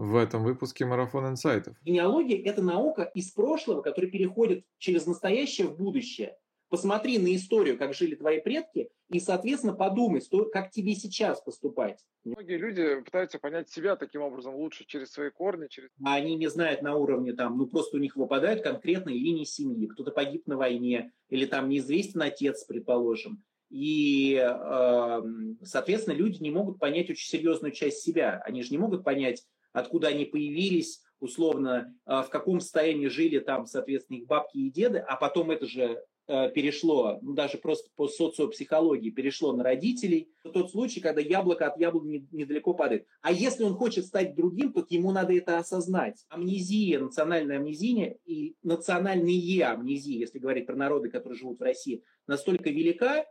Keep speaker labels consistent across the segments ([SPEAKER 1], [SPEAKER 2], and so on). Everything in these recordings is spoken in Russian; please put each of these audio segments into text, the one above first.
[SPEAKER 1] в этом выпуске Марафон инсайтов.
[SPEAKER 2] Генеалогия – это наука из прошлого, которая переходит через настоящее в будущее. Посмотри на историю, как жили твои предки, и, соответственно, подумай, что, как тебе сейчас поступать.
[SPEAKER 3] Многие люди пытаются понять себя таким образом лучше, через свои корни. Через...
[SPEAKER 2] А они не знают на уровне, там, ну просто у них выпадают конкретные линии семьи. Кто-то погиб на войне, или там неизвестен отец, предположим. И, э, соответственно, люди не могут понять очень серьезную часть себя. Они же не могут понять, откуда они появились, условно, э, в каком состоянии жили там, соответственно, их бабки и деды, а потом это же Э, перешло, ну, даже просто по социопсихологии, перешло на родителей. Тот случай, когда яблоко от яблони недалеко падает. А если он хочет стать другим, то ему надо это осознать. Амнезия, национальная амнезия и национальные амнезии, если говорить про народы, которые живут в России, настолько велика,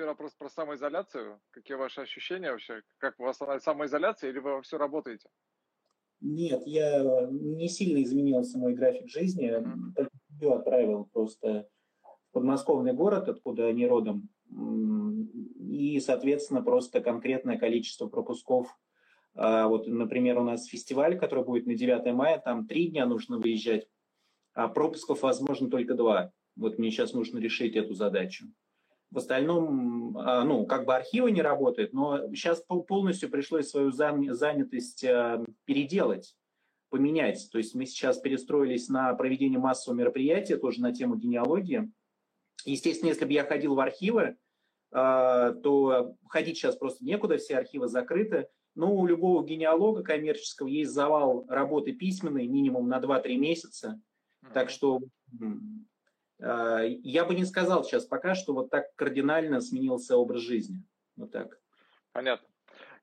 [SPEAKER 3] Первый вопрос про самоизоляцию. Какие ваши ощущения вообще? Как у вас самоизоляция или вы все работаете?
[SPEAKER 2] Нет, я не сильно изменился мой график жизни. Только ее отправил просто в подмосковный город, откуда они родом. И, соответственно, просто конкретное количество пропусков. А вот, например, у нас фестиваль, который будет на 9 мая, там три дня нужно выезжать, а пропусков возможно только два. Вот мне сейчас нужно решить эту задачу. В остальном, а, ну, как бы архивы не работают, но сейчас полностью пришлось свою занятость а, переделать, поменять. То есть мы сейчас перестроились на проведение массового мероприятия, тоже на тему генеалогии. Естественно, если бы я ходил в архивы, а, то ходить сейчас просто некуда, все архивы закрыты. Но у любого генеалога коммерческого есть завал работы письменной минимум на 2-3 месяца. Так что я бы не сказал сейчас пока, что вот так кардинально сменился образ жизни. Вот так.
[SPEAKER 3] Понятно.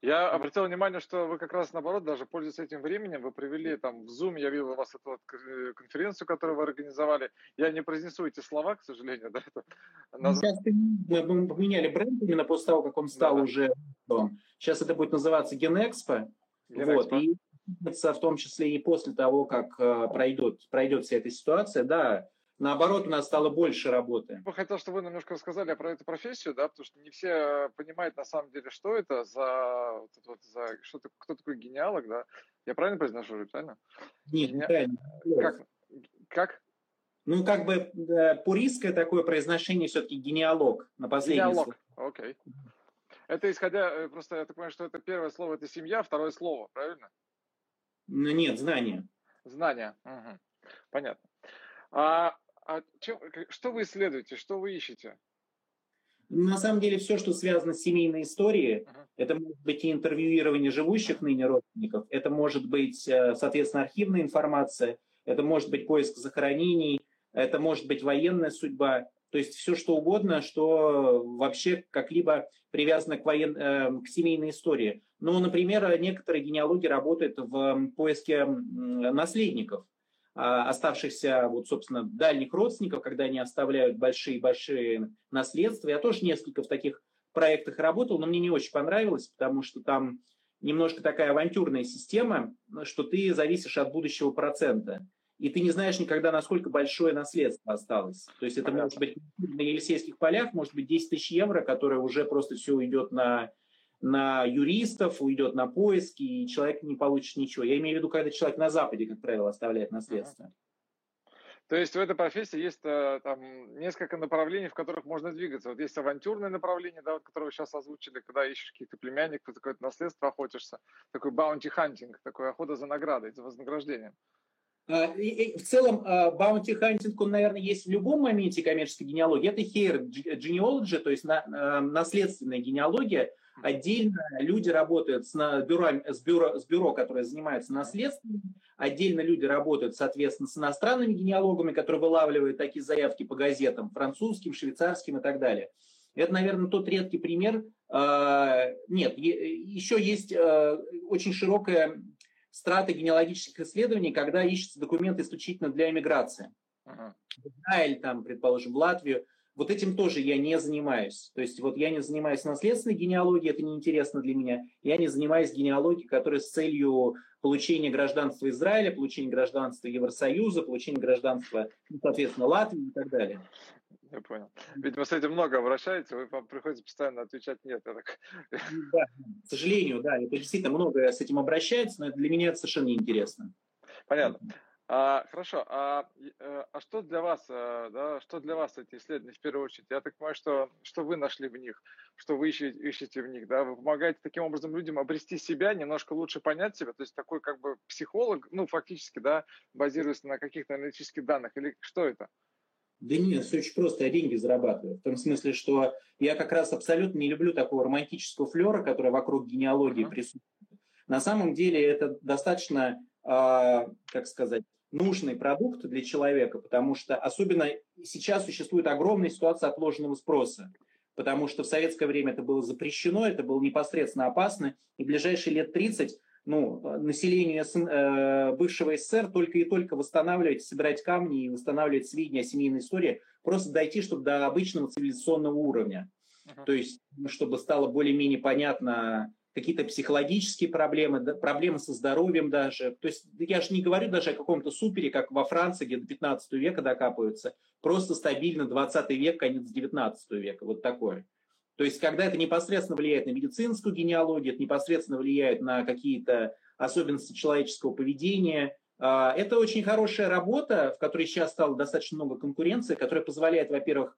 [SPEAKER 3] Я обратил внимание, что вы как раз наоборот, даже пользуясь этим временем, вы привели там в Zoom, я видел у вас эту вот э, конференцию, которую вы организовали. Я не произнесу эти слова, к сожалению. Да, это...
[SPEAKER 2] Сейчас мы поменяли бренд именно после того, как он стал да, уже... Сейчас это будет называться Генэкспо. Вот, и в том числе и после того, как э, пройдет, пройдет вся эта ситуация, да, Наоборот, у нас стало больше работы.
[SPEAKER 3] Я хотел, чтобы вы немножко рассказали про эту профессию, да, потому что не все понимают на самом деле, что это за, вот, вот, за что кто такой генеалог, да? Я правильно произношу, правильно?
[SPEAKER 2] Нет, Гене... неправильно.
[SPEAKER 3] Как? Как?
[SPEAKER 2] Ну, как бы да, пуристское такое произношение все-таки генеалог на последнее
[SPEAKER 3] Генеалог, окей. Okay. Это исходя, э, просто я так понимаю, что это первое слово это семья, второе слово, правильно?
[SPEAKER 2] Ну, нет, знание.
[SPEAKER 3] Знание, угу. понятно. А а чем, что вы исследуете, что вы ищете?
[SPEAKER 2] На самом деле все, что связано с семейной историей, uh-huh. это может быть и интервьюирование живущих ныне родственников, это может быть, э, соответственно, архивная информация, это может быть поиск захоронений, это может быть военная судьба, то есть все что угодно, что вообще как-либо привязано к, воен... Э, к семейной истории. Ну, например, некоторые генеалоги работают в поиске наследников. А, оставшихся, вот, собственно, дальних родственников, когда они оставляют большие-большие наследства. Я тоже несколько в таких проектах работал, но мне не очень понравилось, потому что там немножко такая авантюрная система, что ты зависишь от будущего процента. И ты не знаешь никогда, насколько большое наследство осталось. То есть это может быть на Елисейских полях, может быть 10 тысяч евро, которое уже просто все уйдет на на юристов, уйдет на поиски, и человек не получит ничего. Я имею в виду, когда человек на Западе, как правило, оставляет наследство.
[SPEAKER 3] То есть в этой профессии есть э, там несколько направлений, в которых можно двигаться. Вот есть авантюрное направление, да, вот, которое вы сейчас озвучили, когда ищешь каких-то племянников, какое-то наследство охотишься, такой bounty hunting, такой охота за наградой, за вознаграждением.
[SPEAKER 2] А, в целом, bounty hunting, он, наверное, есть в любом моменте коммерческой генеалогии. Это heir genealogy, то есть э, наследственная генеалогия, Отдельно люди работают с, бюро, с, бюро, с бюро, которое занимается наследством. Отдельно люди работают, соответственно, с иностранными генеалогами, которые вылавливают такие заявки по газетам, французским, швейцарским и так далее. Это, наверное, тот редкий пример. А, нет, еще есть а, очень широкая страта генеалогических исследований, когда ищутся документы исключительно для эмиграции. Uh-huh. В Израиль, там, предположим, в Латвию – вот этим тоже я не занимаюсь. То есть вот я не занимаюсь наследственной генеалогией, это неинтересно для меня. Я не занимаюсь генеалогией, которая с целью получения гражданства Израиля, получения гражданства Евросоюза, получения гражданства, ну, соответственно, Латвии и так далее.
[SPEAKER 3] Я понял. Видимо, с этим много обращаетесь, вы вам приходится постоянно отвечать «нет». Я так...
[SPEAKER 2] Да, к сожалению, да, это действительно много с этим обращается, но для меня это совершенно неинтересно.
[SPEAKER 3] Понятно. А, хорошо, а, э, а что для вас, э, да, что для вас эти исследования в первую очередь? Я так понимаю, что, что вы нашли в них, что вы ищете, ищете в них, да, вы помогаете таким образом людям обрести себя, немножко лучше понять себя, то есть такой как бы психолог, ну, фактически, да, базируясь на каких-то аналитических данных, или что это?
[SPEAKER 2] Да нет, все очень просто, я деньги зарабатываю. В том смысле, что я как раз абсолютно не люблю такого романтического флера, который вокруг генеалогии uh-huh. присутствует. На самом деле это достаточно, э, как сказать, нужный продукт для человека, потому что особенно сейчас существует огромная ситуация отложенного спроса, потому что в советское время это было запрещено, это было непосредственно опасно, и в ближайшие лет 30 ну, населению э, бывшего СССР только и только восстанавливать, собирать камни и восстанавливать сведения о семейной истории, просто дойти, чтобы до обычного цивилизационного уровня. Uh-huh. То есть, чтобы стало более-менее понятно какие-то психологические проблемы, да, проблемы со здоровьем даже. То есть я же не говорю даже о каком-то супере, как во Франции, где до 15 века докапываются, просто стабильно 20 век, конец 19 века, вот такое. То есть когда это непосредственно влияет на медицинскую генеалогию, это непосредственно влияет на какие-то особенности человеческого поведения, а, это очень хорошая работа, в которой сейчас стало достаточно много конкуренции, которая позволяет, во-первых,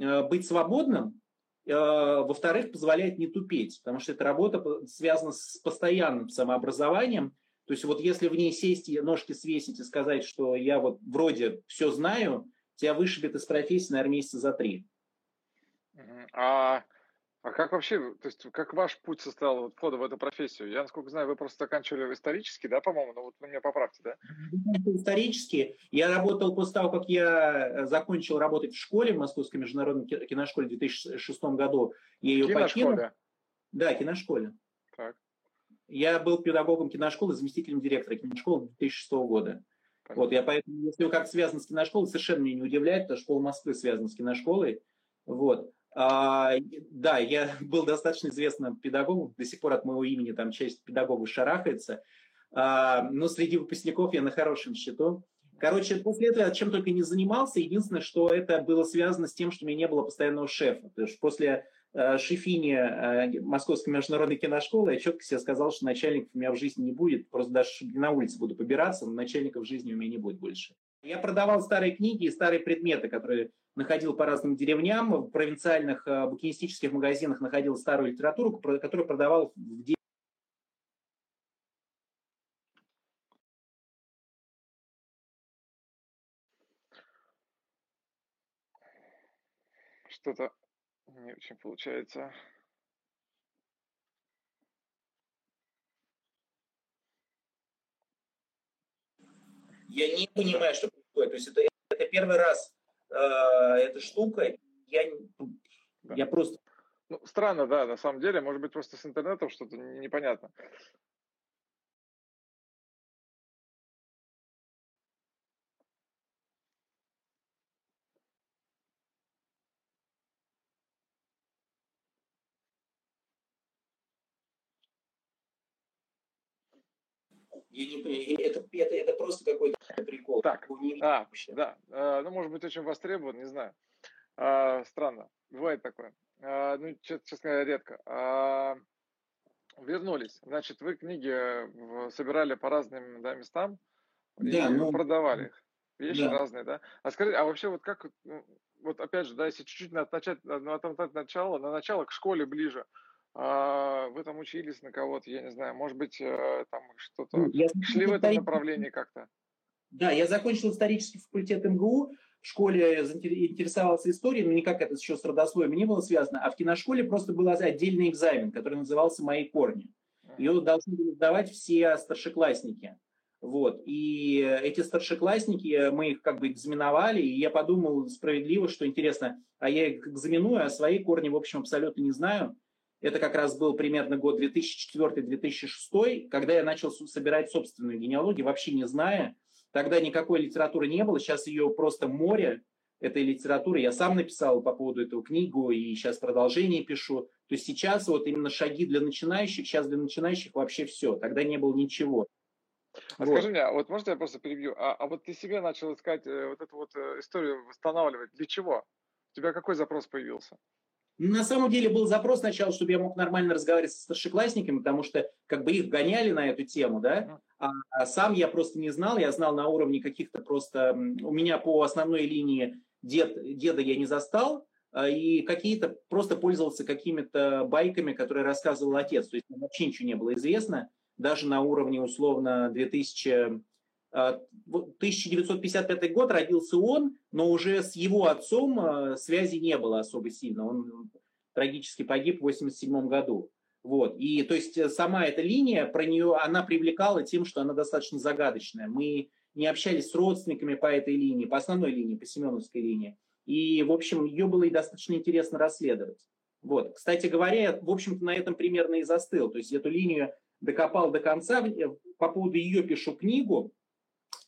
[SPEAKER 2] э, быть свободным, во-вторых, позволяет не тупеть, потому что эта работа связана с постоянным самообразованием. То есть вот если в ней сесть и ножки свесить и сказать, что я вот вроде все знаю, тебя вышибет из профессии, наверное, месяца за три.
[SPEAKER 3] А а как вообще, то есть как ваш путь состоял вот, входа в эту профессию? Я, насколько знаю, вы просто заканчивали исторически, да, по-моему? Ну вот вы меня поправьте, да?
[SPEAKER 2] Исторически. Я работал после того, как я э, закончил работать в школе, в Московской международной киношколе в 2006 году. Я ее киношколе? покинул. Да, киношколе. Так. Я был педагогом киношколы, заместителем директора киношколы 2006 года. Понятно. Вот, я поэтому, если как связан с киношколой, совершенно меня не удивляет, потому что школа Москвы связана с киношколой. Вот. А, да, я был достаточно известным педагогом, до сих пор от моего имени там часть педагогов шарахается, а, но среди выпускников я на хорошем счету. Короче, после этого я чем только не занимался. Единственное, что это было связано с тем, что у меня не было постоянного шефа. Потому что после э, э, Московской международной киношколы я четко себе сказал, что начальников у меня в жизни не будет. Просто даже на улице буду побираться, но начальников в жизни у меня не будет больше. Я продавал старые книги и старые предметы, которые находил по разным деревням. В провинциальных э, букинистических магазинах находил старую литературу, которую продавал в день.
[SPEAKER 3] Что-то не очень получается.
[SPEAKER 2] Я не понимаю, что происходит. То есть это, это первый раз э, эта штука. Я, да. я просто...
[SPEAKER 3] Ну, странно, да, на самом деле. Может быть, просто с интернетом что-то непонятно.
[SPEAKER 2] Это, это, это просто какой-то прикол.
[SPEAKER 3] Так, а, да, а, ну, может быть, очень востребован, не знаю. А, странно, бывает такое. А, ну, честно говоря, редко. А, вернулись. Значит, вы книги собирали по разным да, местам да, и ну, продавали их. Вещи да. разные, да? А скажите, а вообще вот как, ну, вот опять же, да, если чуть-чуть начать, на, на, на начало, на начало к школе ближе, вы там учились на кого-то, я не знаю, может быть, э, там что-то, ну, я шли в этом направлении как-то?
[SPEAKER 2] Да, я закончил исторический факультет МГУ, в школе интересовался историей, но никак это еще с родословием не было связано, а в киношколе просто был отдельный экзамен, который назывался «Мои корни». Ее должны были сдавать все старшеклассники. Вот. И эти старшеклассники, мы их как бы экзаменовали, и я подумал справедливо, что интересно, а я их экзаменую, а свои корни, в общем, абсолютно не знаю. Это как раз был примерно год 2004-2006, когда я начал собирать собственную генеалогию, вообще не зная. Тогда никакой литературы не было, сейчас ее просто море этой литературы. Я сам написал по поводу этого книгу и сейчас продолжение пишу. То есть сейчас вот именно шаги для начинающих, сейчас для начинающих вообще все. Тогда не было ничего.
[SPEAKER 3] А вот. скажи мне, а вот можно я просто перебью? А, а вот ты себе начал искать э, вот эту вот э, историю восстанавливать. Для чего? У тебя какой запрос появился?
[SPEAKER 2] На самом деле был запрос сначала, чтобы я мог нормально разговаривать со старшеклассниками, потому что как бы их гоняли на эту тему, да, а, а сам я просто не знал, я знал на уровне каких-то просто, у меня по основной линии дед, деда я не застал, а, и какие-то просто пользовался какими-то байками, которые рассказывал отец, то есть вообще ничего не было известно, даже на уровне условно 2000 1955 а, год родился он, но уже с его отцом а, связи не было особо сильно. Он трагически погиб в 1987 году. Вот. И то есть э, сама эта линия, про нее она привлекала тем, что она достаточно загадочная. Мы не общались с родственниками по этой линии, по основной линии, по Семеновской линии. И, в общем, ее было и достаточно интересно расследовать. Вот. Кстати говоря, в общем-то, на этом примерно и застыл. То есть эту линию докопал до конца. По поводу ее пишу книгу.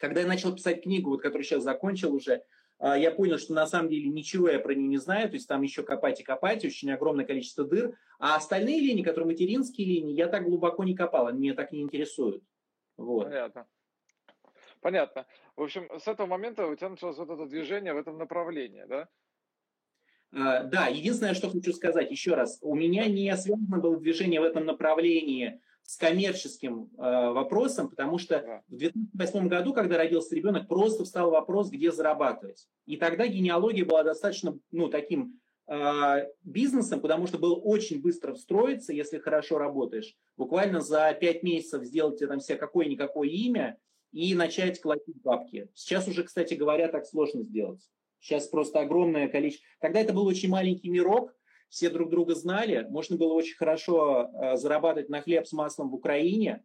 [SPEAKER 2] Когда я начал писать книгу, вот, которую сейчас закончил уже, а, я понял, что на самом деле ничего я про нее не знаю, то есть там еще копать и копать, очень огромное количество дыр. А остальные линии, которые материнские линии, я так глубоко не копал, они меня так не интересуют. Вот.
[SPEAKER 3] Понятно. Понятно. В общем, с этого момента у тебя началось вот это движение в этом направлении, да?
[SPEAKER 2] Uh, да, единственное, что хочу сказать еще раз, у меня не связано было движение в этом направлении с коммерческим э, вопросом, потому что в 2008 году, когда родился ребенок, просто встал вопрос, где зарабатывать. И тогда генеалогия была достаточно ну, таким э, бизнесом, потому что было очень быстро встроиться, если хорошо работаешь. Буквально за 5 месяцев сделать там себе какое-никакое имя и начать платить бабки. Сейчас уже, кстати говоря, так сложно сделать. Сейчас просто огромное количество. Тогда это был очень маленький мирок, все друг друга знали, можно было очень хорошо э, зарабатывать на хлеб с маслом в Украине.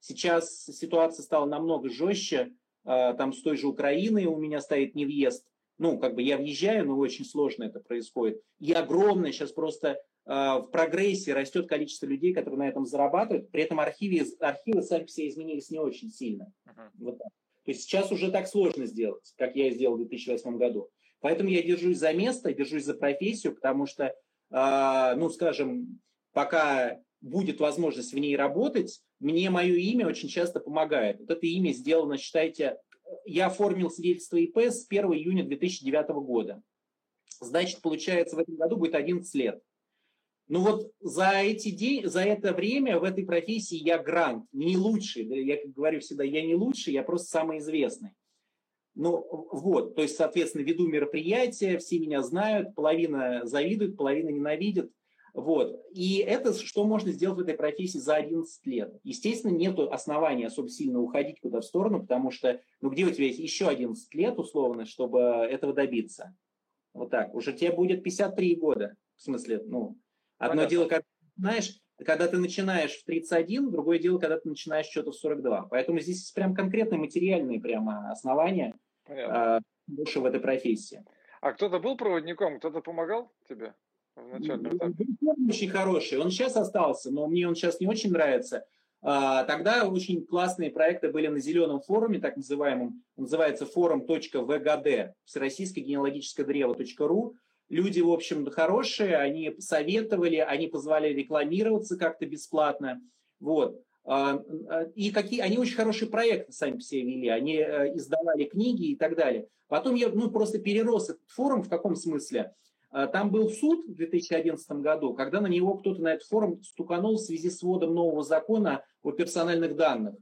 [SPEAKER 2] Сейчас ситуация стала намного жестче, э, там с той же Украиной у меня стоит не въезд. Ну, как бы я въезжаю, но очень сложно это происходит. И огромное сейчас просто э, в прогрессе растет количество людей, которые на этом зарабатывают. При этом архивы, архивы сами все изменились не очень сильно. Uh-huh. Вот так. То есть сейчас уже так сложно сделать, как я сделал в 2008 году. Поэтому я держусь за место, держусь за профессию, потому что ну, скажем, пока будет возможность в ней работать, мне мое имя очень часто помогает. Вот это имя сделано, считайте, я оформил свидетельство ИП с 1 июня 2009 года. Значит, получается, в этом году будет 11 лет. Ну вот за, эти день, за это время в этой профессии я грант, не лучший. Я как говорю всегда, я не лучший, я просто самый известный. Ну вот, то есть, соответственно, веду мероприятия, все меня знают, половина завидует, половина ненавидит. Вот. И это что можно сделать в этой профессии за 11 лет. Естественно, нет основания особо сильно уходить куда в сторону, потому что, ну где у тебя есть еще 11 лет, условно, чтобы этого добиться? Вот так. Уже тебе будет 53 года. В смысле, ну, одно Понятно. дело, когда, знаешь, когда ты начинаешь в 31, другое дело, когда ты начинаешь что-то в 42. Поэтому здесь прям конкретные материальные прямо основания – Понятно. больше в этой профессии.
[SPEAKER 3] А кто-то был проводником, кто-то помогал тебе в начальном этапе?
[SPEAKER 2] Очень хороший. Он сейчас остался, но мне он сейчас не очень нравится. А, тогда очень классные проекты были на зеленом форуме, так называемом, называется форум.вгд, всероссийское генеалогическое древо.ру. Люди, в общем, хорошие, они советовали, они позволяли рекламироваться как-то бесплатно. Вот. А, а, и какие, они очень хорошие проекты сами себе вели, они э, издавали книги и так далее. Потом я ну, просто перерос этот форум в каком смысле? А, там был суд в 2011 году, когда на него кто-то на этот форум стуканул в связи с вводом нового закона о персональных данных.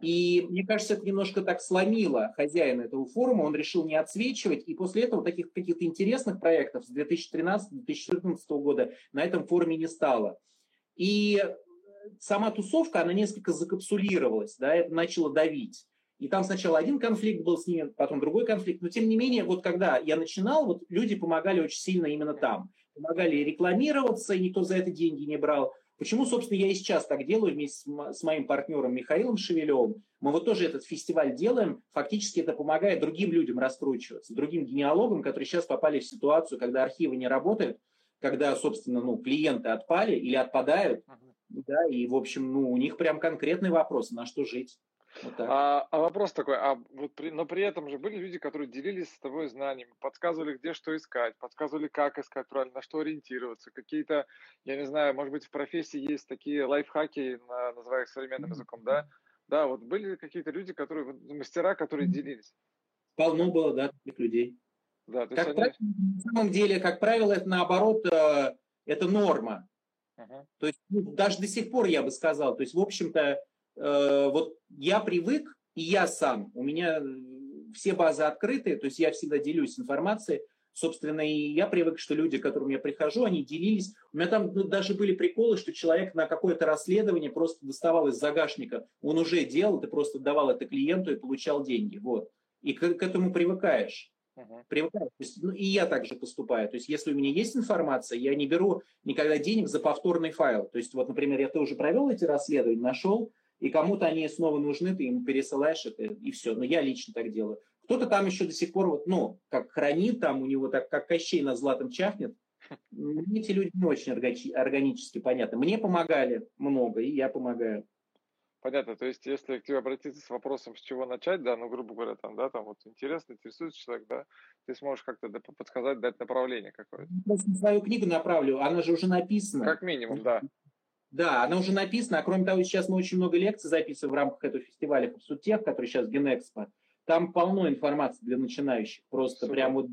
[SPEAKER 2] И мне кажется, это немножко так сломило хозяина этого форума, он решил не отсвечивать, и после этого таких каких-то интересных проектов с 2013-2014 года на этом форуме не стало. И сама тусовка, она несколько закапсулировалась, да, это начало давить. И там сначала один конфликт был с ними, потом другой конфликт. Но тем не менее, вот когда я начинал, вот люди помогали очень сильно именно там. Помогали рекламироваться, и никто за это деньги не брал. Почему, собственно, я и сейчас так делаю вместе с моим партнером Михаилом Шевелевым. Мы вот тоже этот фестиваль делаем. Фактически это помогает другим людям раскручиваться, другим генеалогам, которые сейчас попали в ситуацию, когда архивы не работают, когда, собственно, ну, клиенты отпали или отпадают, да, и, в общем, ну, у них прям конкретный вопрос, на что жить.
[SPEAKER 3] Вот а, а вопрос такой, а вот при, но при этом же были люди, которые делились с тобой знаниями, подсказывали, где что искать, подсказывали, как искать правильно, на что ориентироваться, какие-то, я не знаю, может быть, в профессии есть такие лайфхаки, на, называя их современным языком, да? Да, вот были какие-то люди, которые, мастера, которые делились.
[SPEAKER 2] Полно было, да, таких людей. Да, как они... правило, на самом деле, как правило, это наоборот, э, это норма. Uh-huh. То есть ну, даже до сих пор я бы сказал, то есть в общем-то э, вот я привык и я сам, у меня все базы открытые, то есть я всегда делюсь информацией, Собственно, и я привык, что люди, к которым я прихожу, они делились. У меня там ну, даже были приколы, что человек на какое-то расследование просто доставал из загашника. Он уже делал, ты просто давал это клиенту и получал деньги. Вот. И к, к этому привыкаешь. Uh-huh. Привыкаешь. То есть, ну, и я также поступаю. То есть, если у меня есть информация, я не беру никогда денег за повторный файл. То есть, вот, например, я тоже провел эти расследования, нашел, и кому-то они снова нужны, ты ему пересылаешь это, и все. Но я лично так делаю. Кто-то там еще до сих пор, вот, ну, как хранит, там у него так, как Кощей на златом чахнет. Эти люди не очень органически понятны. Мне помогали много, и я помогаю.
[SPEAKER 3] Понятно, то есть если к тебе обратиться с вопросом, с чего начать, да, ну, грубо говоря, там, да, там вот интересно, интересуется человек, да, ты сможешь как-то подсказать, дать направление какое-то.
[SPEAKER 2] Я свою книгу направлю, она же уже написана.
[SPEAKER 3] Как минимум, да.
[SPEAKER 2] Да, она уже написана, а кроме того, сейчас мы очень много лекций записываем в рамках этого фестиваля Фабсутех, который сейчас Генэкспо. Там полно информации для начинающих. Просто Супер. прям вот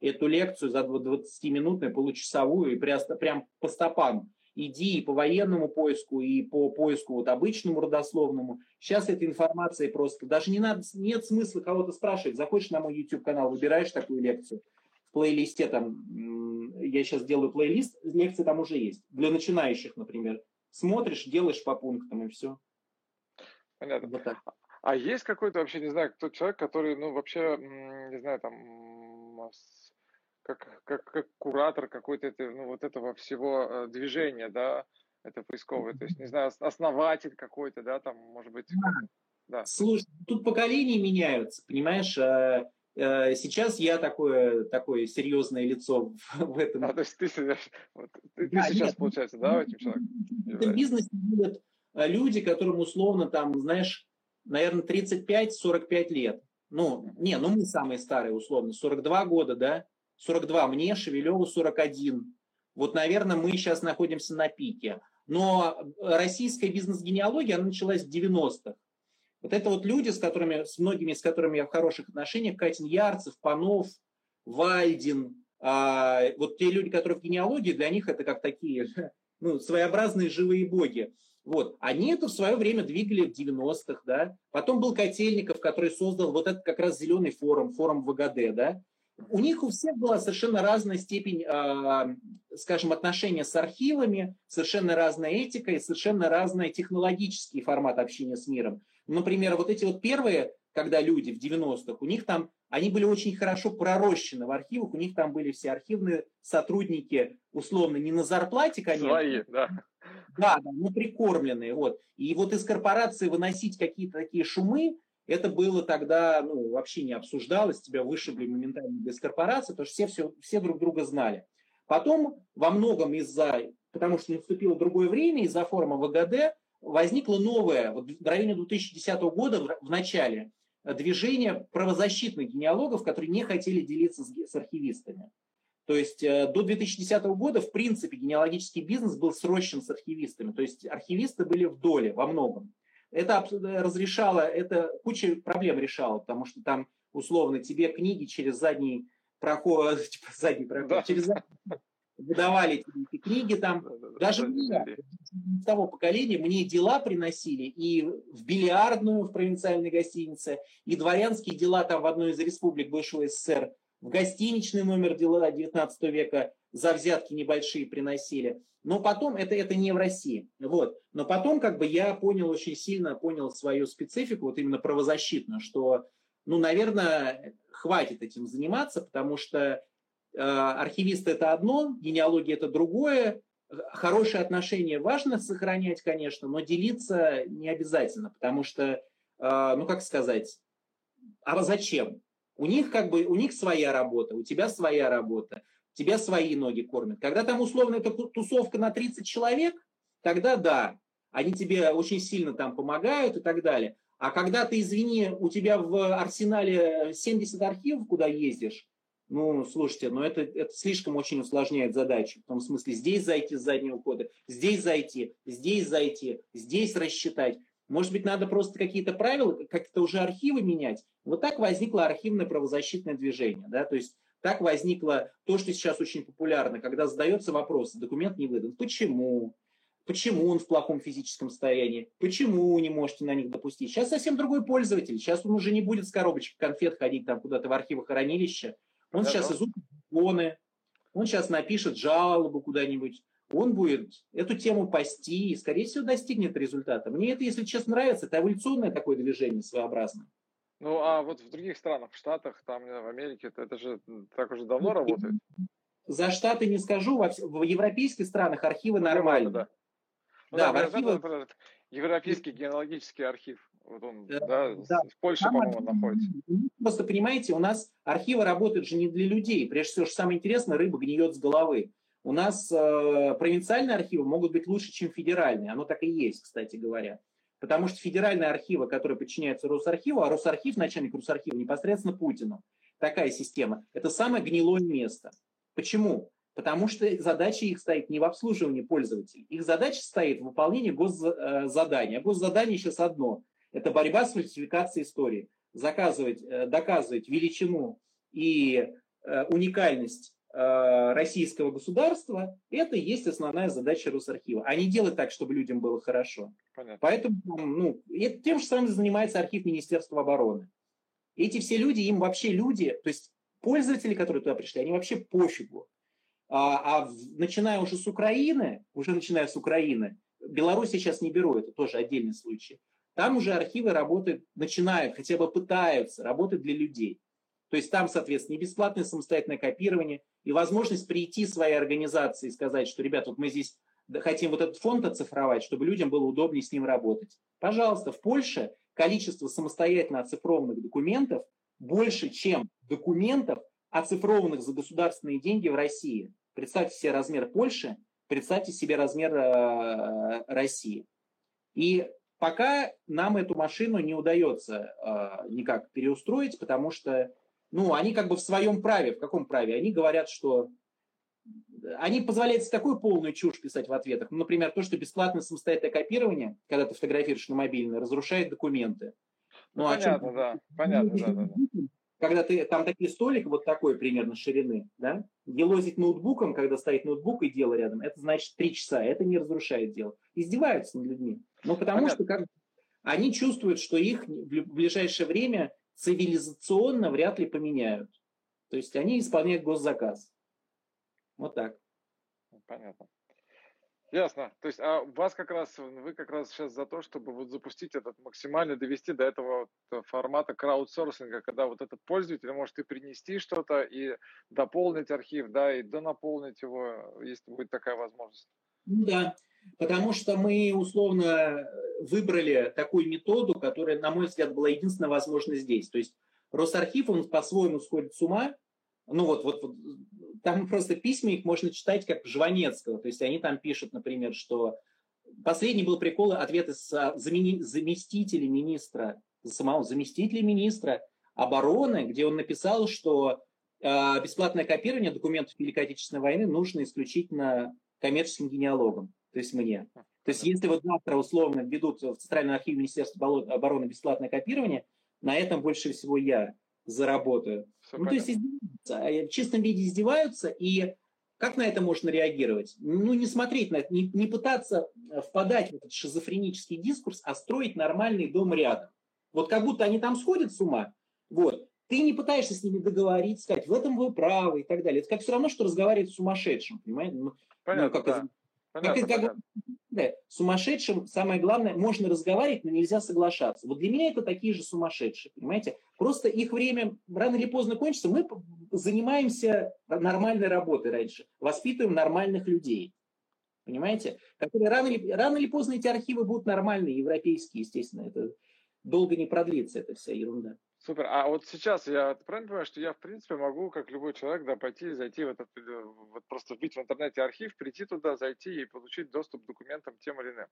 [SPEAKER 2] эту лекцию за 20-минутную, получасовую, и прям по стопам. Иди и по военному поиску, и по поиску вот обычному родословному. Сейчас этой информации просто даже не надо, нет смысла кого-то спрашивать. Заходишь на мой YouTube канал, выбираешь такую лекцию. В плейлисте там, я сейчас делаю плейлист, лекции там уже есть. Для начинающих, например. Смотришь, делаешь по пунктам и все.
[SPEAKER 3] Понятно. Вот так. А есть какой-то вообще, не знаю, кто человек, который, ну, вообще, не знаю, там, как, как, как куратор какой-то, ну, вот этого всего э, движения, да, это поисковое, то есть, не знаю, основатель какой-то, да, там, может быть.
[SPEAKER 2] Да. Слушай, тут поколения меняются, понимаешь, э, э, сейчас я такое, такое серьезное лицо в этом.
[SPEAKER 3] А, то есть ты, вот, ты, да, сейчас, нет, получается, да, этим человеком?
[SPEAKER 2] В бизнесе будут люди, которым условно там, знаешь, наверное, 35-45 лет. Ну, не, ну мы самые старые, условно, 42 года, да? 42 мне, Шевелеву 41. Вот, наверное, мы сейчас находимся на пике. Но российская бизнес-генеалогия, она началась в 90-х. Вот это вот люди, с которыми, с многими с которыми я в хороших отношениях, Катин Ярцев, Панов, Вальдин, а, вот те люди, которые в генеалогии, для них это как такие ну, своеобразные живые боги. Вот. Они это в свое время двигали в 90-х, да. Потом был Котельников, который создал вот этот как раз зеленый форум, форум ВГД, да. У них у всех была совершенно разная степень, э, скажем, отношения с архивами, совершенно разная этика и совершенно разный технологический формат общения с миром. Например, вот эти вот первые, когда люди в 90-х, у них там, они были очень хорошо пророщены в архивах, у них там были все архивные сотрудники, условно, не на зарплате, конечно.
[SPEAKER 3] Свои, да
[SPEAKER 2] да, да, ну прикормленные. Вот. И вот из корпорации выносить какие-то такие шумы, это было тогда, ну, вообще не обсуждалось, тебя вышибли моментально без корпорации, потому что все, все, все друг друга знали. Потом во многом из-за, потому что наступило другое время, из-за формы ВГД возникло новое, вот в районе 2010 года в начале, движение правозащитных генеалогов, которые не хотели делиться с, с архивистами. То есть э, до 2010 года, в принципе, генеалогический бизнес был срощен с архивистами. То есть архивисты были в доле во многом. Это разрешало, это куча проблем решало, потому что там условно тебе книги через задний проход, типа задний проход, да. через задний выдавали тебе эти книги там. Даже мне, с того поколения, мне дела приносили и в бильярдную в провинциальной гостинице, и дворянские дела там в одной из республик бывшего СССР в гостиничный номер дела 19 века за взятки небольшие приносили. Но потом, это, это не в России. Вот. Но потом как бы я понял очень сильно, понял свою специфику, вот именно правозащитную, что, ну, наверное, хватит этим заниматься, потому что э, архивист это одно, генеалогия это другое, хорошие отношения важно сохранять, конечно, но делиться не обязательно, потому что, э, ну как сказать, а зачем? У них как бы, у них своя работа, у тебя своя работа, тебя свои ноги кормят. Когда там условно это тусовка на 30 человек, тогда да, они тебе очень сильно там помогают и так далее. А когда ты, извини, у тебя в арсенале 70 архивов, куда ездишь, ну, слушайте, ну это, это слишком очень усложняет задачу. В том смысле, здесь зайти с заднего хода, здесь зайти, здесь зайти, здесь рассчитать. Может быть, надо просто какие-то правила, как-то уже архивы менять. Вот так возникло архивное правозащитное движение. Да? То есть Так возникло то, что сейчас очень популярно, когда задается вопрос, документ не выдан. Почему? Почему он в плохом физическом состоянии? Почему вы не можете на них допустить? Сейчас совсем другой пользователь. Сейчас он уже не будет с коробочкой конфет ходить там куда-то в архивы хранилища. Он да, сейчас изучит законы, он сейчас напишет жалобу куда-нибудь, он будет эту тему пасти и, скорее всего, достигнет результата. Мне это, если честно, нравится. Это эволюционное такое движение своеобразное.
[SPEAKER 3] Ну, а вот в других странах, в Штатах, там, в Америке, это, же так уже давно ну, работает?
[SPEAKER 2] За Штаты не скажу, во, в европейских странах архивы ну, нормально. Да,
[SPEAKER 3] ну, да, да, в архивы... Европейский генеалогический архив. Вот он, да, да, да. в Польше, по-моему, находится.
[SPEAKER 2] Просто понимаете, у нас архивы работают же не для людей. Прежде всего, что самое интересное, рыба гниет с головы. У нас э, провинциальные архивы могут быть лучше, чем федеральные. Оно так и есть, кстати говоря. Потому что федеральные архивы, которые подчиняются Росархиву, а Росархив, начальник Росархива, непосредственно Путину. Такая система. Это самое гнилое место. Почему? Потому что задача их стоит не в обслуживании пользователей. Их задача стоит в выполнении госзадания. А госзадание сейчас одно. Это борьба с фальсификацией истории. Заказывать, э, доказывать величину и э, уникальность Э, российского государства, это и есть основная задача Росархива. А не делать так, чтобы людям было хорошо. Понятно. Поэтому ну, тем же самым занимается архив Министерства обороны. Эти все люди, им вообще люди, то есть пользователи, которые туда пришли, они вообще пофигу. А, а начиная уже с Украины, уже начиная с Украины, Беларусь сейчас не беру, это тоже отдельный случай. Там уже архивы работают, начинают, хотя бы пытаются работать для людей. То есть там, соответственно, и бесплатное самостоятельное копирование, и возможность прийти своей организации и сказать, что, ребята, вот мы здесь хотим вот этот фонд оцифровать, чтобы людям было удобнее с ним работать. Пожалуйста, в Польше количество самостоятельно оцифрованных документов больше, чем документов, оцифрованных за государственные деньги в России. Представьте себе размер Польши, представьте себе размер э, России. И пока нам эту машину не удается э, никак переустроить, потому что ну, они как бы в своем праве. В каком праве? Они говорят, что они позволяют себе такую полную чушь писать в ответах. Ну, например, то, что бесплатное самостоятельное копирование, когда ты фотографируешь на мобильный, разрушает документы.
[SPEAKER 3] Ну, ну понятно, да. Понятно, да, да, да.
[SPEAKER 2] Когда ты, там такие столик вот такой примерно ширины, да, елозить ноутбуком, когда стоит ноутбук и дело рядом, это значит три часа, это не разрушает дело. Издеваются над людьми. Ну, потому Понятно. что как, они чувствуют, что их в ближайшее время цивилизационно вряд ли поменяют. То есть они исполняют госзаказ. Вот так.
[SPEAKER 3] Понятно. Ясно. То есть, а вас как раз, вы как раз сейчас за то, чтобы вот запустить этот максимально довести до этого вот формата краудсорсинга, когда вот этот пользователь может и принести что-то, и дополнить архив, да, и донаполнить его, если будет такая возможность.
[SPEAKER 2] Ну да, потому что мы условно выбрали такую методу, которая, на мой взгляд, была единственная возможность здесь. То есть Росархив, он по-своему сходит с ума, ну вот, вот, вот там просто письма их можно читать как Жванецкого, то есть они там пишут, например, что последний был прикол ответы с замени, заместителя министра, самого заместителя министра обороны, где он написал, что э, бесплатное копирование документов Великой Отечественной войны нужно исключительно коммерческим генеалогам, то есть мне. То есть если вот завтра условно введут в Центральный архив Министерства обороны бесплатное копирование, на этом больше всего я заработаю. Все ну, то есть издеваются, а в чистом виде издеваются, и как на это можно реагировать? Ну, не смотреть на это, не, не пытаться впадать в этот шизофренический дискурс, а строить нормальный дом рядом. Вот как будто они там сходят с ума, вот, ты не пытаешься с ними договориться, сказать, в этом вы правы и так далее. Это как все равно, что разговаривать с сумасшедшим, понимаете? Ну,
[SPEAKER 3] Понятно, ну,
[SPEAKER 2] как
[SPEAKER 3] да.
[SPEAKER 2] Понятно, как, как, да, сумасшедшим, самое главное, можно разговаривать, но нельзя соглашаться. Вот для меня это такие же сумасшедшие, понимаете? Просто их время рано или поздно кончится. Мы занимаемся нормальной работой раньше, воспитываем нормальных людей. Понимаете? Которые рано, или, рано или поздно эти архивы будут нормальные, европейские, естественно. Это долго не продлится, эта вся ерунда.
[SPEAKER 3] Супер. А вот сейчас я правильно понимаю, что я, в принципе, могу, как любой человек, да, пойти, зайти в этот, э, вот просто вбить в интернете архив, прийти туда, зайти и получить доступ к документам тем или иным?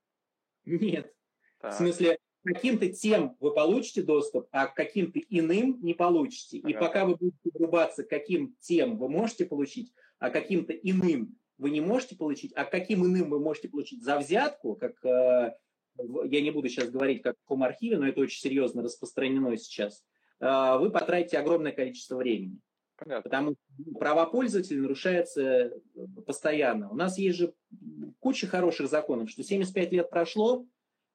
[SPEAKER 2] Нет. Так. В смысле, каким-то тем вы получите доступ, а каким-то иным не получите. Понятно. И пока вы будете врубаться, каким тем вы можете получить, а каким-то иным вы не можете получить, а каким иным вы можете получить за взятку, как э, я не буду сейчас говорить как в архиве, но это очень серьезно распространено сейчас – вы потратите огромное количество времени. Понятно. Потому что права пользователя нарушаются э, постоянно. У нас есть же куча хороших законов, что 75 лет прошло,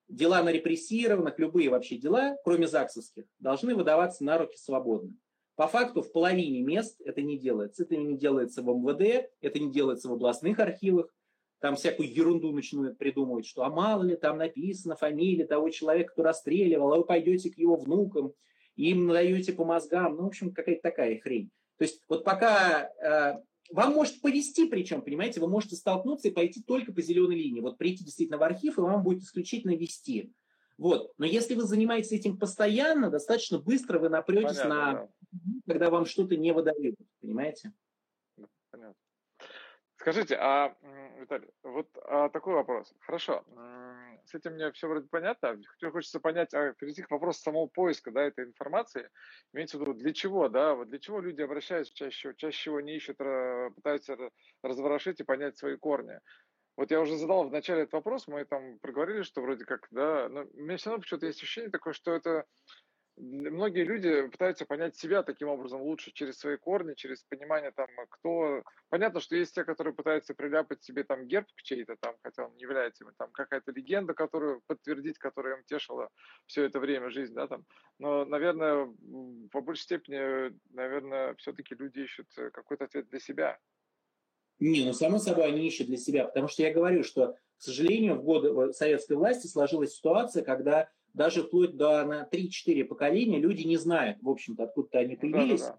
[SPEAKER 2] дела на репрессированных, любые вообще дела, кроме ЗАГСовских, должны выдаваться на руки свободно. По факту в половине мест это не делается. Это не делается в МВД, это не делается в областных архивах. Там всякую ерунду начинают придумывать, что а мало ли там написано фамилия того человека, кто расстреливал, а вы пойдете к его внукам, им даете по мозгам. Ну, в общем, какая-то такая хрень. То есть вот пока э, вам может повести, причем, понимаете, вы можете столкнуться и пойти только по зеленой линии. Вот прийти действительно в архив, и вам будет исключительно вести. Вот. Но если вы занимаетесь этим постоянно, достаточно быстро вы напретесь Понятно, на, да. когда вам что-то не выдают, понимаете?
[SPEAKER 3] Понятно. Скажите, а, Виталий, вот а, такой вопрос. Хорошо, с этим мне все вроде понятно. Хочется понять, а перейти к вопросу самого поиска да, этой информации. Имеется в виду, для чего, да, вот для чего люди обращаются чаще, чаще всего не ищут, пытаются разворошить и понять свои корни. Вот я уже задал в начале этот вопрос, мы там проговорили, что вроде как, да, но у меня все равно почему-то есть ощущение такое, что это многие люди пытаются понять себя таким образом лучше через свои корни, через понимание там, кто... Понятно, что есть те, которые пытаются приляпать себе там герб к чей-то там, хотя он не является им, там какая-то легенда, которую подтвердить, которая им тешила все это время жизнь, да, там. Но, наверное, по большей степени, наверное, все-таки люди ищут какой-то ответ для себя.
[SPEAKER 2] Не, ну, само собой, они ищут для себя, потому что я говорю, что, к сожалению, в годы советской власти сложилась ситуация, когда даже вплоть до на 3-4 поколения люди не знают, в общем-то, откуда-то они появились, да, да,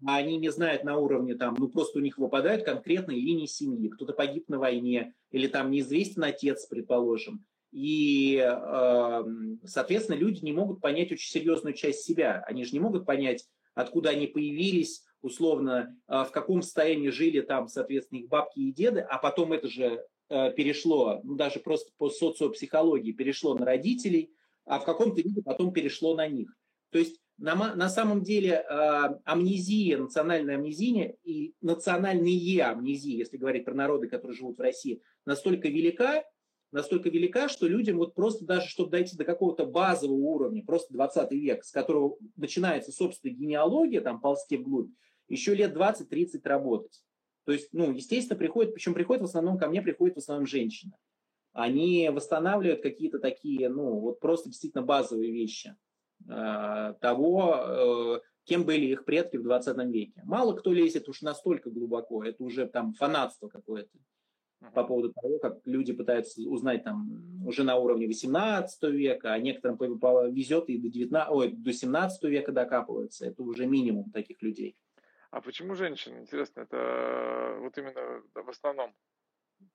[SPEAKER 2] да. а они не знают на уровне, там, ну, просто у них выпадают конкретные линии семьи, кто-то погиб на войне, или там неизвестен отец, предположим. И, э, соответственно, люди не могут понять очень серьезную часть себя. Они же не могут понять, откуда они появились, условно, э, в каком состоянии жили там, соответственно, их бабки и деды, а потом это же перешло, ну, даже просто по социопсихологии, перешло на родителей, а в каком-то виде потом перешло на них. То есть на, на самом деле э, амнезия, национальная амнезия и национальные амнезии, если говорить про народы, которые живут в России, настолько велика, настолько велика, что людям вот просто даже, чтобы дойти до какого-то базового уровня, просто 20 век, с которого начинается, собственно, генеалогия, там ползти вглубь, еще лет 20-30 работать. То есть, ну, естественно, приходит, причем приходит в основном, ко мне приходит в основном женщина они восстанавливают какие-то такие, ну, вот просто действительно базовые вещи э, того, э, кем были их предки в 20 веке. Мало кто лезет уж настолько глубоко, это уже там фанатство какое-то по поводу того, как люди пытаются узнать там уже на уровне 18 века, а некоторым везет и до, 19, ой, до 17 века докапываются. Это уже минимум таких людей.
[SPEAKER 3] А почему женщины? Интересно, это вот именно в основном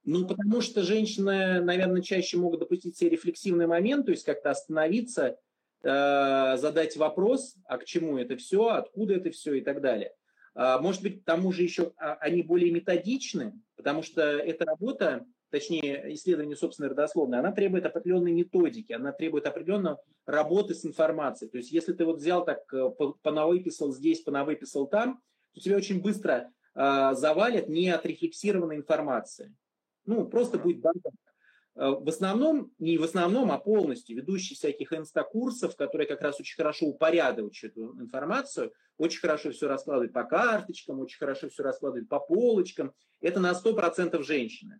[SPEAKER 2] ну, потому что женщины, наверное, чаще могут допустить себе рефлексивный момент, то есть как-то остановиться, э, задать вопрос, а к чему это все, откуда это все и так далее. А, может быть, к тому же еще а, они более методичны, потому что эта работа, точнее, исследование собственной родословной, она требует определенной методики, она требует определенной работы с информацией. То есть, если ты вот взял так, э, понавыписал здесь, понавыписал там, то тебя очень быстро э, завалят неотрефлексированной информацией. Ну, просто будет бардак. В основном, не в основном, а полностью ведущие всяких инстакурсов, которые как раз очень хорошо упорядочивают эту информацию, очень хорошо все раскладывают по карточкам, очень хорошо все раскладывают по полочкам. Это на 100% женщины.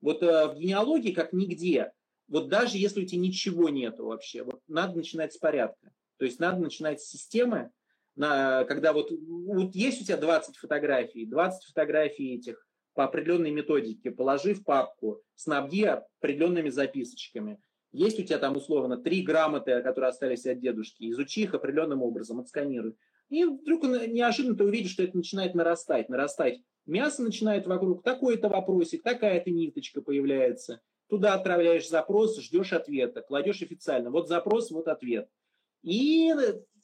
[SPEAKER 2] Вот э, в генеалогии, как нигде, вот даже если у тебя ничего нету вообще, вот надо начинать с порядка. То есть надо начинать с системы, на, когда вот, вот есть у тебя 20 фотографий, 20 фотографий этих по определенной методике, положи в папку, снабди определенными записочками. Есть у тебя там условно три грамоты, которые остались от дедушки, изучи их определенным образом, отсканируй. И вдруг неожиданно ты увидишь, что это начинает нарастать, нарастать. Мясо начинает вокруг, такой-то вопросик, такая-то ниточка появляется. Туда отправляешь запрос, ждешь ответа, кладешь официально. Вот запрос, вот ответ. И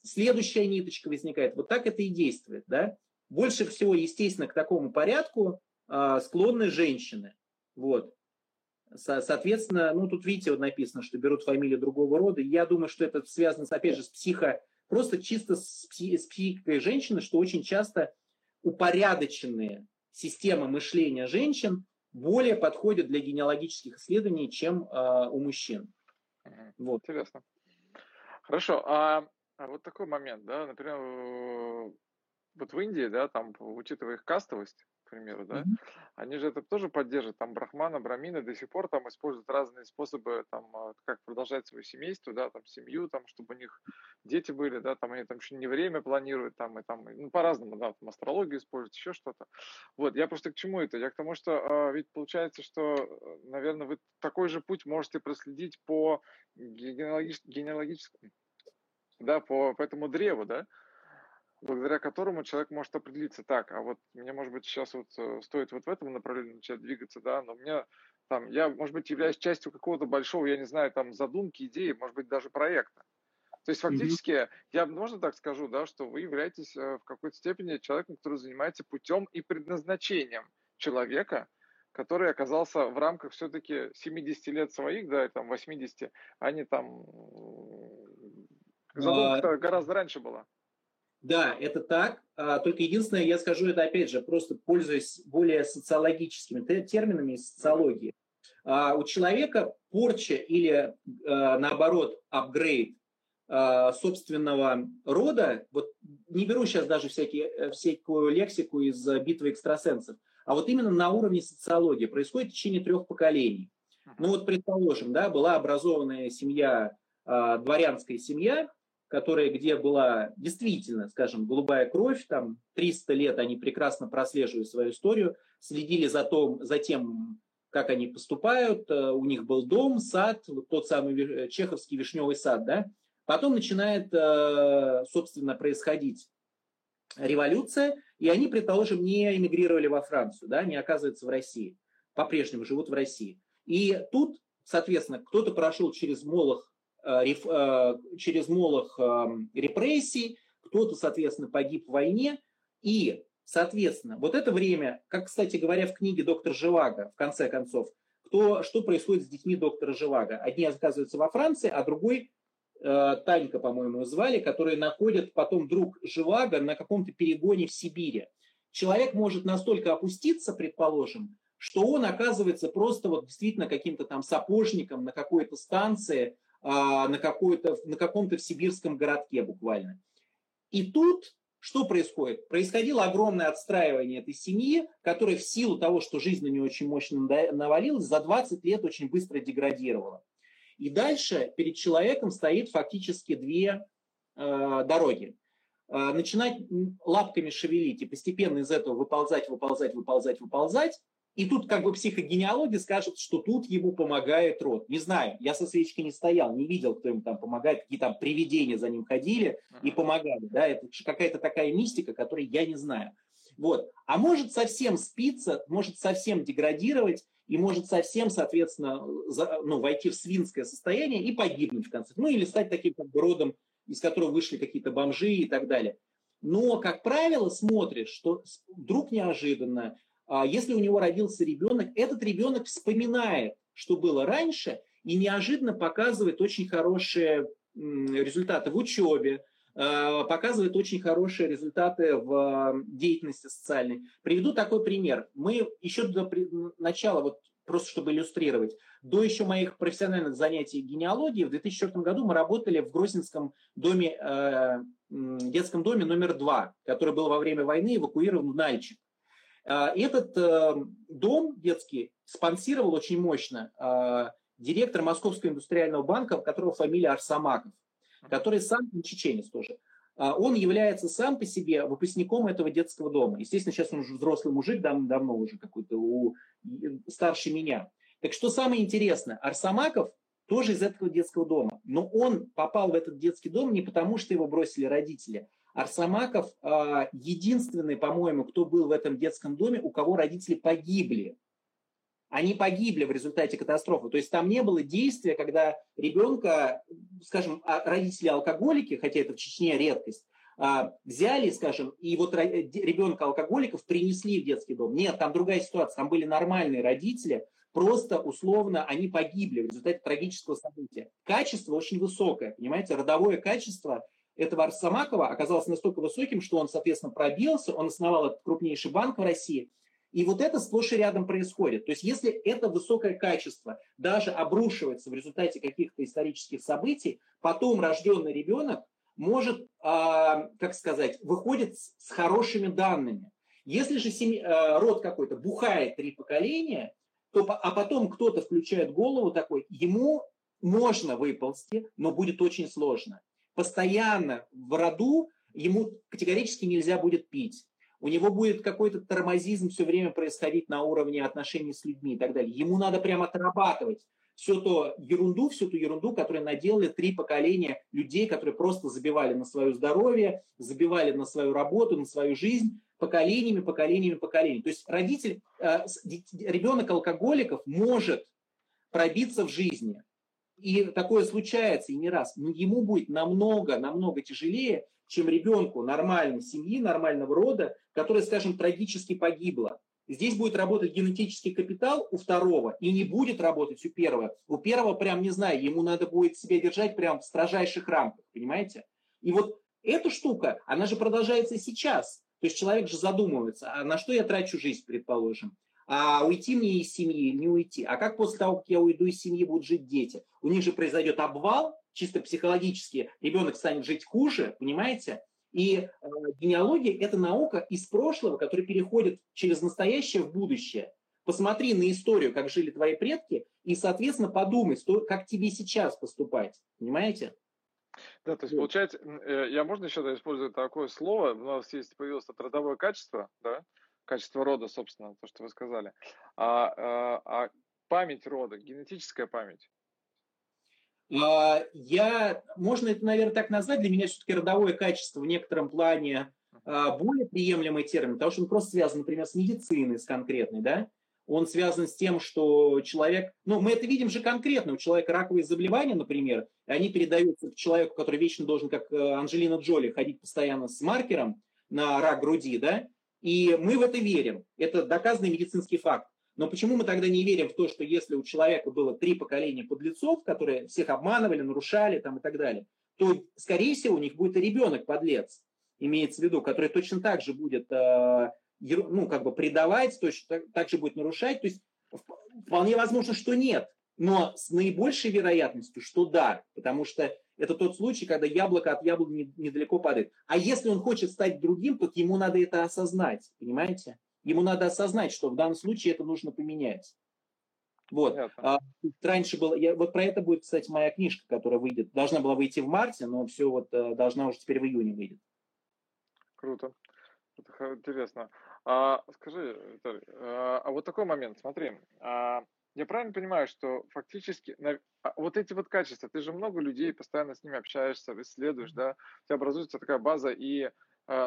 [SPEAKER 2] следующая ниточка возникает. Вот так это и действует. Да? Больше всего, естественно, к такому порядку а, склонны женщины. Вот. Соответственно, ну тут видите, вот написано, что берут фамилию другого рода. Я думаю, что это связано, опять же, с психо, просто чисто с, пси, с психикой женщины, что очень часто упорядоченные системы мышления женщин более подходят для генеалогических исследований, чем э, у мужчин.
[SPEAKER 3] Вот. Интересно. Хорошо. А, а вот такой момент, да, например, вот в Индии, да, там, учитывая их кастовость, примеру, да, mm-hmm. они же это тоже поддерживают, там, брахмана, брамины до сих пор там используют разные способы, там, а, как продолжать свое семейство, да, там, семью, там, чтобы у них дети были, да, там, они там еще не время планируют, там, и там, ну, по-разному, да, там, астрологию используют, еще что-то. Вот, я просто к чему это? Я к тому, что а, ведь получается, что, наверное, вы такой же путь можете проследить по генеалогическому, да, по, по этому древу, да, благодаря которому человек может определиться, так, а вот мне, может быть, сейчас вот э, стоит вот в этом направлении начать двигаться, да, но у меня там, я, может быть, являюсь частью какого-то большого, я не знаю, там, задумки, идеи, может быть, даже проекта. То есть фактически, mm-hmm. я можно так скажу, да, что вы являетесь э, в какой-то степени человеком, который занимается путем и предназначением человека, который оказался в рамках все-таки 70 лет своих, да, там 80, а не там задумка uh, гораздо раньше была.
[SPEAKER 2] Да, это так. А, только единственное, я скажу это опять же, просто пользуясь более социологическими терминами из социологии. А, у человека порча или а, наоборот апгрейд собственного рода, вот не беру сейчас даже всякие, э, всякую лексику из битвы экстрасенсов, а вот именно на уровне социологии происходит в течение трех поколений. Ну вот, предположим, да, была образованная семья, дворянская семья, которая, где была действительно, скажем, голубая кровь, там 300 лет они прекрасно прослеживали свою историю, следили за, том, за тем, как они поступают, э, у них был дом, сад, вот тот самый чеховский вишневый сад, да, потом начинает, э, собственно, происходить революция, и они, предположим, не эмигрировали во Францию, да, не оказываются в России, по-прежнему живут в России. И тут, соответственно, кто-то прошел через Молох Э, э, через молох эм, репрессий, кто-то, соответственно, погиб в войне. И, соответственно, вот это время, как, кстати говоря, в книге доктор Живаго, в конце концов, кто, что происходит с детьми доктора Живаго. Одни оказываются во Франции, а другой э, Танька, по-моему, звали, которые находят потом друг Живаго на каком-то перегоне в Сибири. Человек может настолько опуститься, предположим, что он оказывается просто вот действительно каким-то там сапожником на какой-то станции, на, какой-то, на каком-то в сибирском городке буквально. И тут что происходит? Происходило огромное отстраивание этой семьи, которая в силу того, что жизнь на нее очень мощно навалилась, за 20 лет очень быстро деградировала. И дальше перед человеком стоит фактически две э, дороги. Э, начинать лапками шевелить и постепенно из этого выползать, выползать, выползать, выползать, и тут как бы психогенеалогия скажет, что тут ему помогает род. Не знаю, я со свечкой не стоял, не видел, кто ему там помогает, какие там привидения за ним ходили и помогали. Да? Это какая-то такая мистика, которой я не знаю. Вот. А может совсем спиться, может совсем деградировать и может совсем, соответственно, за, ну, войти в свинское состояние и погибнуть в конце. Ну или стать таким как бы родом, из которого вышли какие-то бомжи и так далее. Но, как правило, смотришь, что вдруг неожиданно если у него родился ребенок, этот ребенок вспоминает, что было раньше, и неожиданно показывает очень хорошие результаты в учебе, а, показывает очень хорошие результаты в деятельности социальной. Приведу такой пример. Мы еще до начала, вот просто чтобы иллюстрировать, до еще моих профессиональных занятий генеалогии в 2004 году мы работали в Грозинском доме, э, детском доме номер два, который был во время войны эвакуирован в Нальчик. А, этот э, дом детский спонсировал очень мощно а, директор Московского индустриального банка, у которого фамилия Арсамаков, который сам чеченец тоже. Он является сам по себе выпускником этого детского дома. Естественно, сейчас он уже взрослый мужик, давно, давно уже какой-то у, старше меня. Так что самое интересное, Арсамаков тоже из этого детского дома. Но он попал в этот детский дом не потому, что его бросили родители, Арсамаков а, единственный, по-моему, кто был в этом детском доме, у кого родители погибли. Они погибли в результате катастрофы. То есть там не было действия, когда ребенка, скажем, а, родители алкоголики, хотя это в Чечне редкость, а, взяли, скажем, и вот ребенка алкоголиков принесли в детский дом. Нет, там другая ситуация. Там были нормальные родители, просто условно они погибли в результате трагического события. Качество очень высокое, понимаете, родовое качество этого Арсамакова оказалось настолько высоким, что он, соответственно, пробился, он основал этот крупнейший банк в России. И вот это сплошь и рядом происходит. То есть если это высокое качество даже обрушивается в результате каких-то исторических событий, потом рожденный ребенок может, а, как сказать, выходит с хорошими данными. Если же семья, род какой-то бухает три поколения, то, а потом кто-то включает голову такой, ему можно выползти, но будет очень сложно. Постоянно в роду ему категорически нельзя будет пить. У него будет какой-то тормозизм все время происходить на уровне отношений с людьми и так далее. Ему надо прямо отрабатывать всю ту ерунду, всю ту ерунду, которую наделали три поколения людей, которые просто забивали на свое здоровье, забивали на свою работу, на свою жизнь, поколениями, поколениями, поколениями. То есть родитель, э, ребенок алкоголиков может пробиться в жизни. И такое случается и не раз. Но ему будет намного, намного тяжелее, чем ребенку нормальной семьи, нормального рода, которая, скажем, трагически погибла. Здесь будет работать генетический капитал у второго и не будет работать у первого. У первого прям, не знаю, ему надо будет себя держать прям в строжайших рамках, понимаете? И вот эта штука, она же продолжается сейчас. То есть человек же задумывается, а на что я трачу жизнь, предположим? А уйти мне из семьи не уйти? А как после того, как я уйду из семьи, будут жить дети? У них же произойдет обвал, чисто психологически ребенок станет жить хуже, понимаете? И э, генеалогия – это наука из прошлого, которая переходит через настоящее в будущее. Посмотри на историю, как жили твои предки, и, соответственно, подумай, что, как тебе сейчас поступать. Понимаете?
[SPEAKER 3] Да, то есть, получается, э, я можно еще да, использовать такое слово, у нас есть появилось родовое качество, да, качество рода, собственно, то, что вы сказали, а, а, а память рода, генетическая память.
[SPEAKER 2] А, я, можно это, наверное, так назвать, для меня все-таки родовое качество в некотором плане а, более приемлемый термин, потому что он просто связан, например, с медициной, с конкретной, да, он связан с тем, что человек, ну, мы это видим же конкретно, у человека раковые заболевания, например, они передаются человеку, который вечно должен, как э, Анджелина Джоли, ходить постоянно с маркером на рак груди, да, и мы в это верим. Это доказанный медицинский факт. Но почему мы тогда не верим в то, что если у человека было три поколения подлецов, которые всех обманывали, нарушали там, и так далее, то, скорее всего, у них будет и ребенок подлец, имеется в виду, который точно так же будет э, ну, как бы предавать, точно так, так же будет нарушать. То есть вполне возможно, что нет, но с наибольшей вероятностью, что да, потому что это тот случай, когда яблоко от яблони недалеко падает. А если он хочет стать другим, то ему надо это осознать, понимаете? Ему надо осознать, что в данном случае это нужно поменять. Вот. А, раньше было, я, вот про это будет, кстати, моя книжка, которая выйдет, должна была выйти в марте, но все вот э, должна уже теперь в июне выйдет.
[SPEAKER 3] Круто. Это интересно. А, скажи, Виталий, а, а вот такой момент, смотри, а, я правильно понимаю, что фактически на, а, вот эти вот качества, ты же много людей, постоянно с ними общаешься, исследуешь, да, у тебя образуется такая база и э,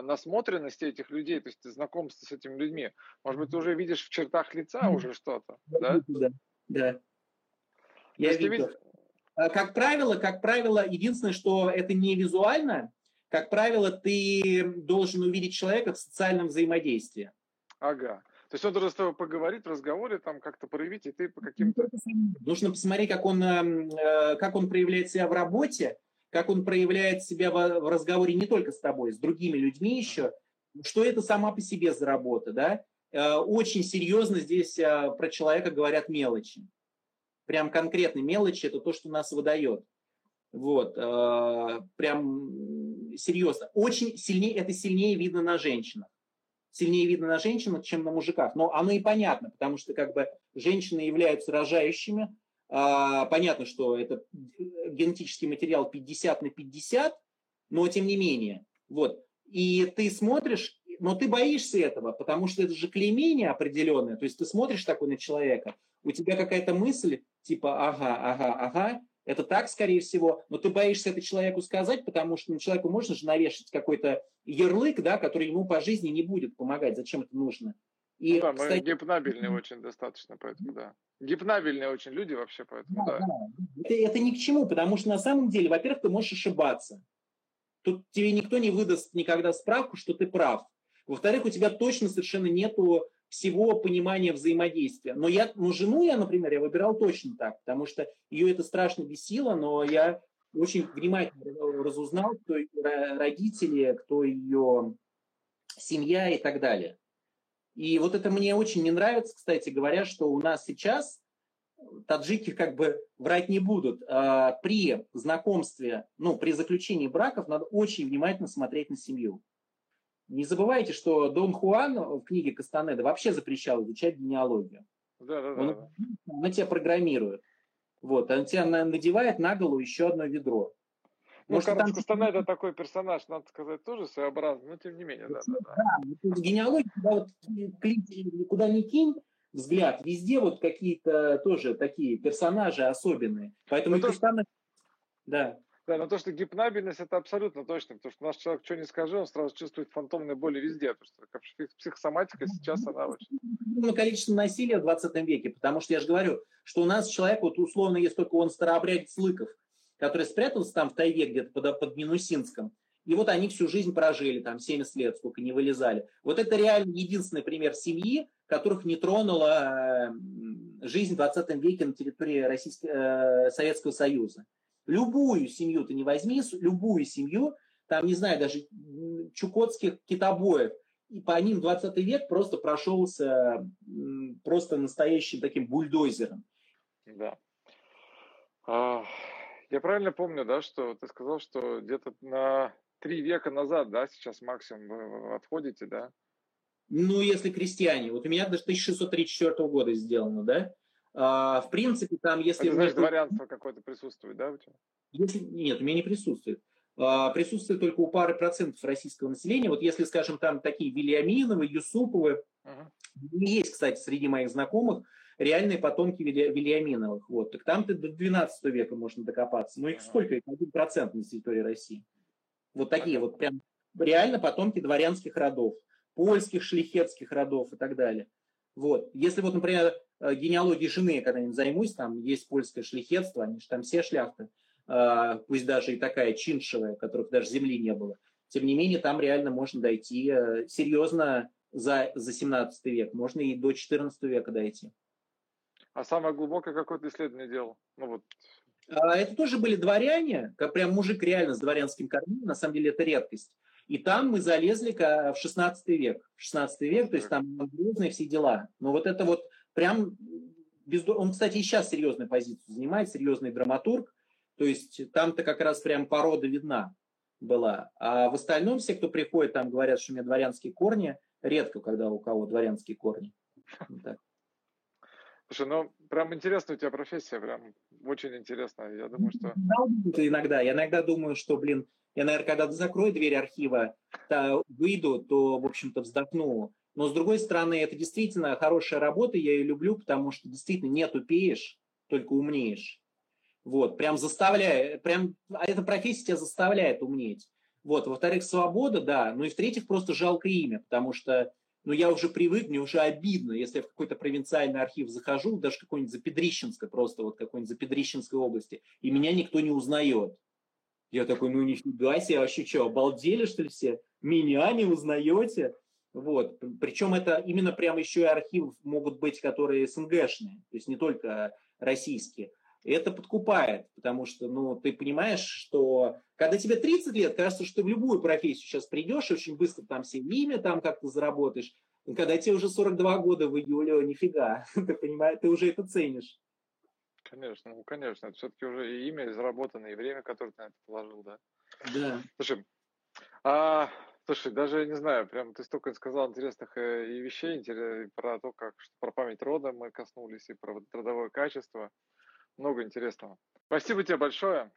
[SPEAKER 3] насмотренности этих людей, то есть ты знакомство с этими людьми. Может быть, ты уже видишь в чертах лица уже что-то, да?
[SPEAKER 2] Да, да. Я вижу. Вид... А, как правило, как правило, единственное, что это не визуально, как правило, ты должен увидеть человека в социальном взаимодействии.
[SPEAKER 3] Ага. То есть он должен с тобой поговорить в разговоре, там как-то проявить, и ты по каким-то...
[SPEAKER 2] Нужно посмотреть, как он, эм, э, как он проявляет себя в работе, как он проявляет себя в разговоре не только с тобой, с другими людьми еще, что это сама по себе за работа, да? Э, очень серьезно здесь э, про человека говорят мелочи. Прям конкретно мелочи – это то, что нас выдает. Вот, прям серьезно. Очень сильнее, это сильнее видно на женщинах. Сильнее видно на женщинах, чем на мужиках. Но оно и понятно, потому что как бы женщины являются рожающими, а, понятно, что это генетический материал 50 на 50, но тем не менее. Вот. И ты смотришь, но ты боишься этого, потому что это же клеймение определенное. То есть ты смотришь такой на человека, у тебя какая-то мысль, типа, ага, ага, ага, это так, скорее всего, но ты боишься это человеку сказать, потому что ну, человеку можно же навешать какой-то ярлык, да, который ему по жизни не будет помогать. Зачем это нужно?
[SPEAKER 3] И, ну да, кстати, гипнабельные очень достаточно, поэтому да. Гипнабельные очень люди вообще, поэтому да. да.
[SPEAKER 2] да. Это, это ни к чему, потому что на самом деле, во-первых, ты можешь ошибаться. Тут тебе никто не выдаст никогда справку, что ты прав. Во-вторых, у тебя точно совершенно нету всего понимания взаимодействия. Но, я, но жену я, например, я выбирал точно так, потому что ее это страшно бесило, но я очень внимательно разузнал, кто ее родители, кто ее семья и так далее. И вот это мне очень не нравится, кстати говоря, что у нас сейчас таджики как бы врать не будут. А, при знакомстве, ну, при заключении браков надо очень внимательно смотреть на семью. Не забывайте, что Дон Хуан в книге Кастанеда вообще запрещал изучать генеалогию.
[SPEAKER 3] Да, да,
[SPEAKER 2] он,
[SPEAKER 3] да.
[SPEAKER 2] он тебя программирует. Вот, он тебя надевает на голову еще одно ведро.
[SPEAKER 3] Ну, Может, короче, там... Кастанеда такой персонаж, надо сказать, тоже своеобразный, но тем не менее, да, да, да.
[SPEAKER 2] да генеалогия, куда, вот, куда ни кинь, взгляд, везде вот какие-то тоже такие персонажи особенные. Поэтому ну, Кастанеда...
[SPEAKER 3] Да. Да, но то, что гипнабельность, это абсолютно точно, потому что наш человек что не скажи, он сразу чувствует фантомные боли везде, потому что психосоматика сейчас она очень...
[SPEAKER 2] Количество насилия в 20 веке, потому что я же говорю, что у нас человек, вот условно, есть только он старообрядец Лыков, который спрятался там в тайге где-то под, под Минусинском, и вот они всю жизнь прожили, там 70 лет, сколько не вылезали. Вот это реально единственный пример семьи, которых не тронула жизнь в 20 веке на территории Российского, э, Советского Союза. Любую семью ты не возьми, любую семью, там, не знаю, даже чукотских китобоев, и по ним 20 век просто прошелся просто настоящим таким бульдозером.
[SPEAKER 3] Да. А, я правильно помню, да, что ты сказал, что где-то на три века назад, да, сейчас максимум вы отходите, да?
[SPEAKER 2] Ну, если крестьяне. Вот у меня даже 1634 года сделано, да? А, в принципе, там, если...
[SPEAKER 3] Это значит, дворянство какое-то присутствует, да, у тебя?
[SPEAKER 2] Если... Нет, у меня не присутствует. А, присутствует только у пары процентов российского населения. Вот если, скажем, там такие Вильяминовы, Юсуповы, uh-huh. есть, кстати, среди моих знакомых реальные потомки Вильяминовых. Вот. Так там ты до 12 века можно докопаться. Ну их uh-huh. сколько? Один процент на территории России. Вот такие uh-huh. вот прям реально потомки дворянских родов, польских, шлихетских родов и так далее. Вот. Если вот, например, э, генеалогией жены я когда-нибудь займусь, там есть польское шлихетство, они же там все шляхты, э, пусть даже и такая чиншевая, которых даже земли не было. Тем не менее, там реально можно дойти э, серьезно за, за 17 век, можно и до 14 века дойти.
[SPEAKER 3] А самое глубокое какое-то исследование делал? Ну, вот.
[SPEAKER 2] А, это тоже были дворяне, как прям мужик реально с дворянским корнем, на самом деле это редкость. И там мы залезли в 16 век. В 16 век, то есть там грозные все дела. Но вот это вот прям... Он, кстати, и сейчас серьезную позицию занимает, серьезный драматург. То есть там-то как раз прям порода видна была. А в остальном все, кто приходит, там говорят, что у меня дворянские корни. Редко, когда у кого дворянские корни.
[SPEAKER 3] так. Слушай, ну прям интересная у тебя профессия, прям очень интересная. Я думаю, что...
[SPEAKER 2] Иногда. Я иногда думаю, что, блин, я, наверное, когда закрою дверь архива, то выйду, то, в общем-то, вздохну. Но, с другой стороны, это действительно хорошая работа, я ее люблю, потому что действительно не тупеешь, только умнеешь. Вот, прям заставляет, прям, а эта профессия тебя заставляет умнеть. Вот, во-вторых, свобода, да, ну и в-третьих, просто жалко имя, потому что, ну, я уже привык, мне уже обидно, если я в какой-то провинциальный архив захожу, даже какой-нибудь Запедрищенской, просто вот какой-нибудь Запедрищенской области, и меня никто не узнает. Я такой, ну нифига себе, вообще что, обалдели что ли все? Меня не узнаете? Вот. Причем это именно прям еще и архив могут быть, которые СНГшные, то есть не только российские. И это подкупает, потому что, ну, ты понимаешь, что когда тебе 30 лет, кажется, что ты в любую профессию сейчас придешь, очень быстро там все имя там как-то заработаешь. И когда тебе уже 42 года в июле, нифига, ты понимаешь, ты уже это ценишь.
[SPEAKER 3] Конечно, ну конечно, это все-таки уже и имя, и заработанное, и время, которое ты на это положил, да.
[SPEAKER 2] Да.
[SPEAKER 3] Слушай, а, слушай, даже не знаю, прям ты столько сказал интересных э, и вещей, и про то, как что про память рода мы коснулись, и про трудовое качество. Много интересного. Спасибо тебе большое.